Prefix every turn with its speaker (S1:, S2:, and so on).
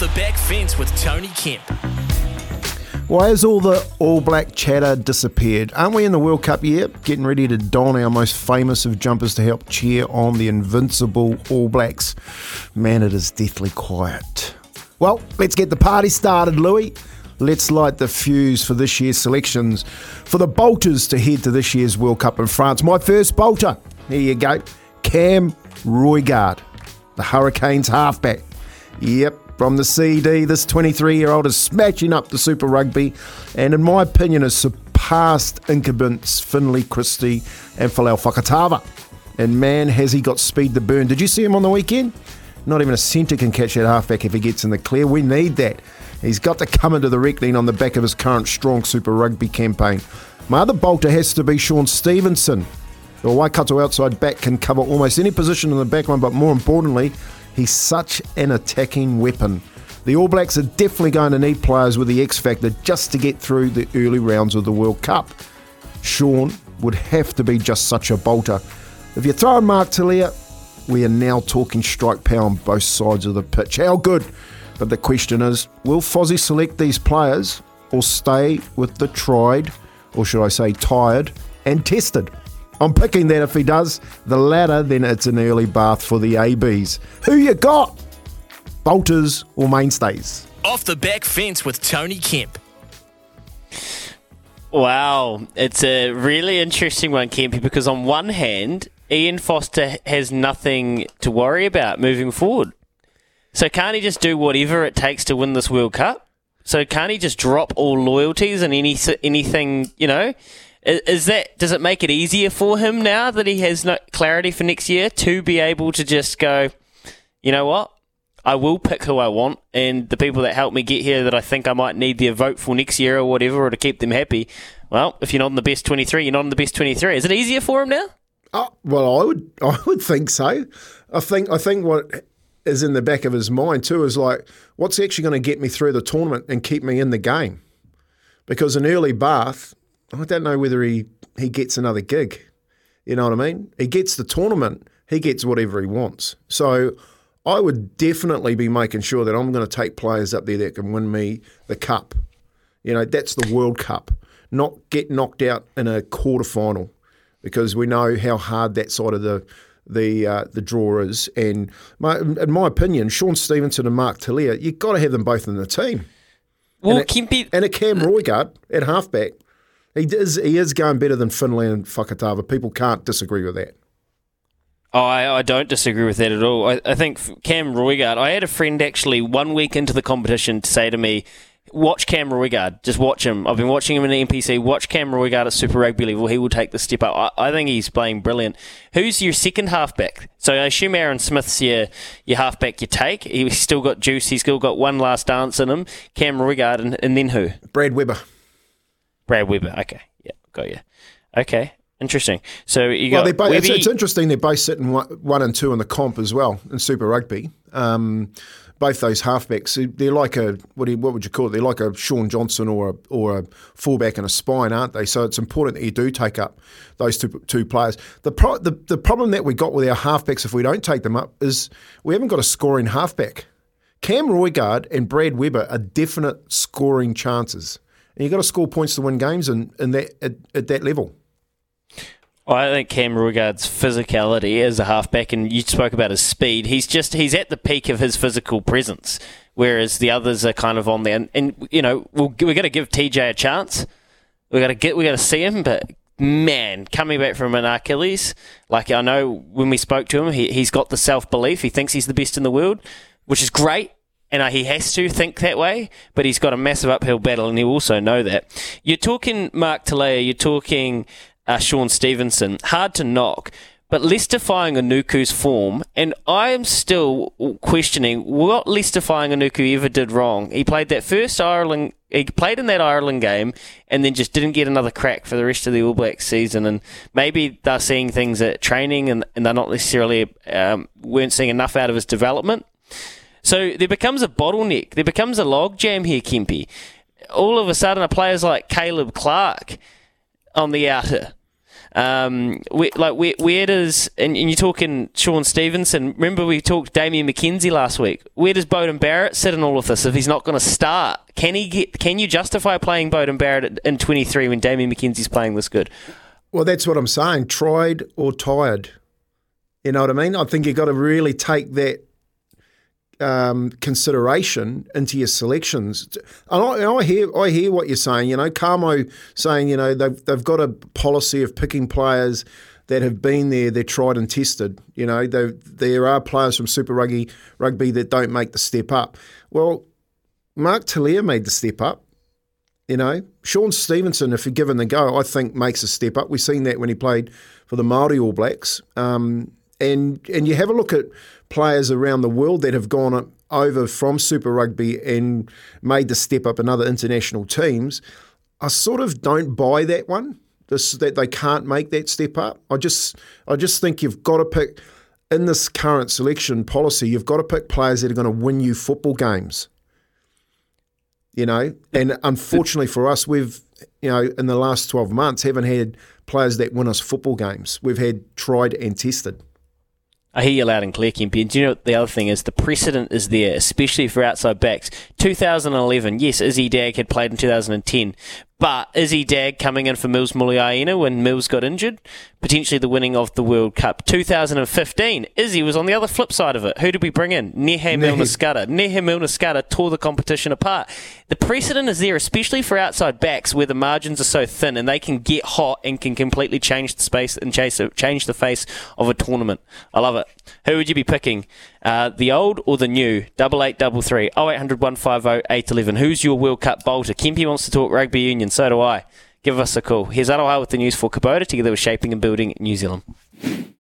S1: The back fence with Tony Kemp.
S2: Why has all the All Black chatter disappeared? Aren't we in the World Cup year? Getting ready to don our most famous of jumpers to help cheer on the invincible All Blacks. Man, it is deathly quiet. Well, let's get the party started, Louis. Let's light the fuse for this year's selections for the bolters to head to this year's World Cup in France. My first bolter, here you go, Cam Roigard, the Hurricanes halfback. Yep, from the CD, this 23 year old is smashing up the Super Rugby and, in my opinion, has surpassed incumbents Finlay Christie and Folau Fakatava. And man, has he got speed to burn. Did you see him on the weekend? Not even a centre can catch that halfback if he gets in the clear. We need that. He's got to come into the reckoning on the back of his current strong Super Rugby campaign. My other bolter has to be Shaun Stevenson. The Waikato outside back can cover almost any position in the back line, but more importantly, he's such an attacking weapon. The All Blacks are definitely going to need players with the X factor just to get through the early rounds of the World Cup. Shaun would have to be just such a bolter. If you throw in Mark Telea, we are now talking strike power on both sides of the pitch. How good? But the question is will Fozzie select these players or stay with the tried, or should I say tired, and tested? I'm picking that if he does. The latter, then it's an early bath for the ABs. Who you got? Bolters or mainstays?
S1: Off the back fence with Tony Kemp.
S3: Wow, it's a really interesting one, Kempy, because on one hand, Ian Foster has nothing to worry about moving forward. So can't he just do whatever it takes to win this World Cup? So can't he just drop all loyalties and any anything, you know? Is, that does it make it easier for him now that he has no clarity for next year to be able to just go, you know what? I will pick who I want, and the people that help me get here that I think I might need their vote for next year or whatever, or to keep them happy. Well, if you're not in the best 23, you're not in the best 23. Is it easier for him now?
S2: Oh, well, I would, I would think so. I think, I think what is in the back of his mind too is like, what's actually going to get me through the tournament and keep me in the game? Because an early Bath, I don't know whether he he gets another gig. You know what I mean? He gets the tournament, he gets whatever he wants. So I would definitely be making sure that I'm going to take players up there that can win me the cup. You know, that's the World Cup, not get knocked out in a quarter final, because we know how hard that side of the the uh, the draw is. And my, in my opinion, Shaun Stevenson and Mark Telea, you've got to have them both in the team.
S3: Well,
S2: and, a,
S3: Kempy,
S2: and a Cam Roigard at halfback. He is, he is going better than Finlay and Fakatava. People can't disagree with that.
S3: Oh, I, I don't disagree with that at all. I, I think Cam Roigard, I had a friend actually one week into the competition to say to me, watch Cam Roigard. Just watch him. I've been watching him in the NPC. Watch Cam Roigard at Super Rugby level. He will take the step up. I, I, think he's playing brilliant. Who's your second halfback? So I assume Aaron Smith's your, your halfback you take. He's still got juice. He's still got one last dance in him. Cam Roigard, and, and then who?
S2: Brad Weber.
S3: Brad Weber. Okay. Yeah, got you. Okay. Interesting. So you
S2: well,
S3: got
S2: both,
S3: Webby,
S2: it's, it's, interesting. They're both sitting one, one, and two in the comp as well in Super Rugby. Um, both those halfbacks, they're like a what, you, what would you call it? They're like a Sean Johnson or a, or a fullback and a spine, aren't they? So it's important that you do take up those two two players. The, pro, the the problem that we got with our halfbacks if we don't take them up is we haven't got a scoring halfback. Cam Roigard and Brad Weber are definite scoring chances, and you've got to score points to win games in, in that at, at that level.
S3: Well, I think Cam Roigard's physicality as a halfback, and you spoke about his speed. He's just he's at the peak of his physical presence, whereas the others are kind of on there. And, and you know, we'll, we're going to give TJ a chance. We got to get we got to see him, but man, coming back from an Achilles, like I know when we spoke to him, he, he's got the self belief. He thinks he's the best in the world, which is great. And he has to think that way, but he's got a massive uphill battle, and he also know that. You're talking Mark Telea, you're talking uh, Shaun Stevenson. Hard to knock. But Leicester Fainga'anuku's form, and I am still questioning what Leicester Fainga'anuku ever did wrong. He played that first Ireland, he played in that Ireland game, and then just didn't get another crack for the rest of the All Blacks season. And maybe they're seeing things at training, and, and they're not necessarily um, weren't seeing enough out of his development. So there becomes a bottleneck. There becomes a logjam here, Kempy. All of a sudden, a players like Caleb Clark on the outer Um, like where, where does and, and you're talking Shaun Stevenson? Remember we talked Damian McKenzie last week. Where does Beauden Barrett sit in all of this if he's not going to start? Can he get? Can you justify playing Beauden Barrett in 23 when Damian McKenzie's playing this good?
S2: Well, that's what I'm saying. Tried or tired. You know what I mean? I think you've got to really take that um, consideration into your selections. And I, I, hear I hear what you're saying. You know, Carmo saying you know they've they've got a policy of picking players that have been there, they're tried and tested. You know, there are players from Super Rugby rugby that don't make the step up. Well, Mark Telea made the step up. You know, Shaun Stevenson, if he's given the go, I think makes a step up. We've seen that when he played for the Maori All Blacks. Um, and and you have a look at players around the world that have gone over from Super Rugby and made the step up in other international teams. I sort of don't buy that one. This, that they can't make that step up. I just I just think you've got to pick in this current selection policy. You've got to pick players that are going to win you football games. You know, and unfortunately for us, we've you know in the last twelve months haven't had players that win us football games. We've had tried and tested.
S3: I hear you loud and clear, Kempy. And do you know what the other thing is? The precedent is there, especially for outside backs. 2011, yes, Izzy Dagg had played in 2010, but Izzy Dagg coming in for Mils Muliaina when Mils got injured, potentially the winning of the World Cup. 2015, Izzy was on the other flip side of it. Who did we bring in? Nehe Milner-Skudder. Nehe Milner-Skudder tore the competition apart. The precedent is there, especially for outside backs where the margins are so thin and they can get hot and can completely change the space and change the face of a tournament. I love it. Who would you be picking? Uh, the old or the new? Double eight double three oh eight hundred one five oh eight eleven. Who's your World Cup bolter? Kempy wants to talk rugby union. So do I. Give us a call. Here's Aroha with the news for Kubota together with Shaping and Building New Zealand.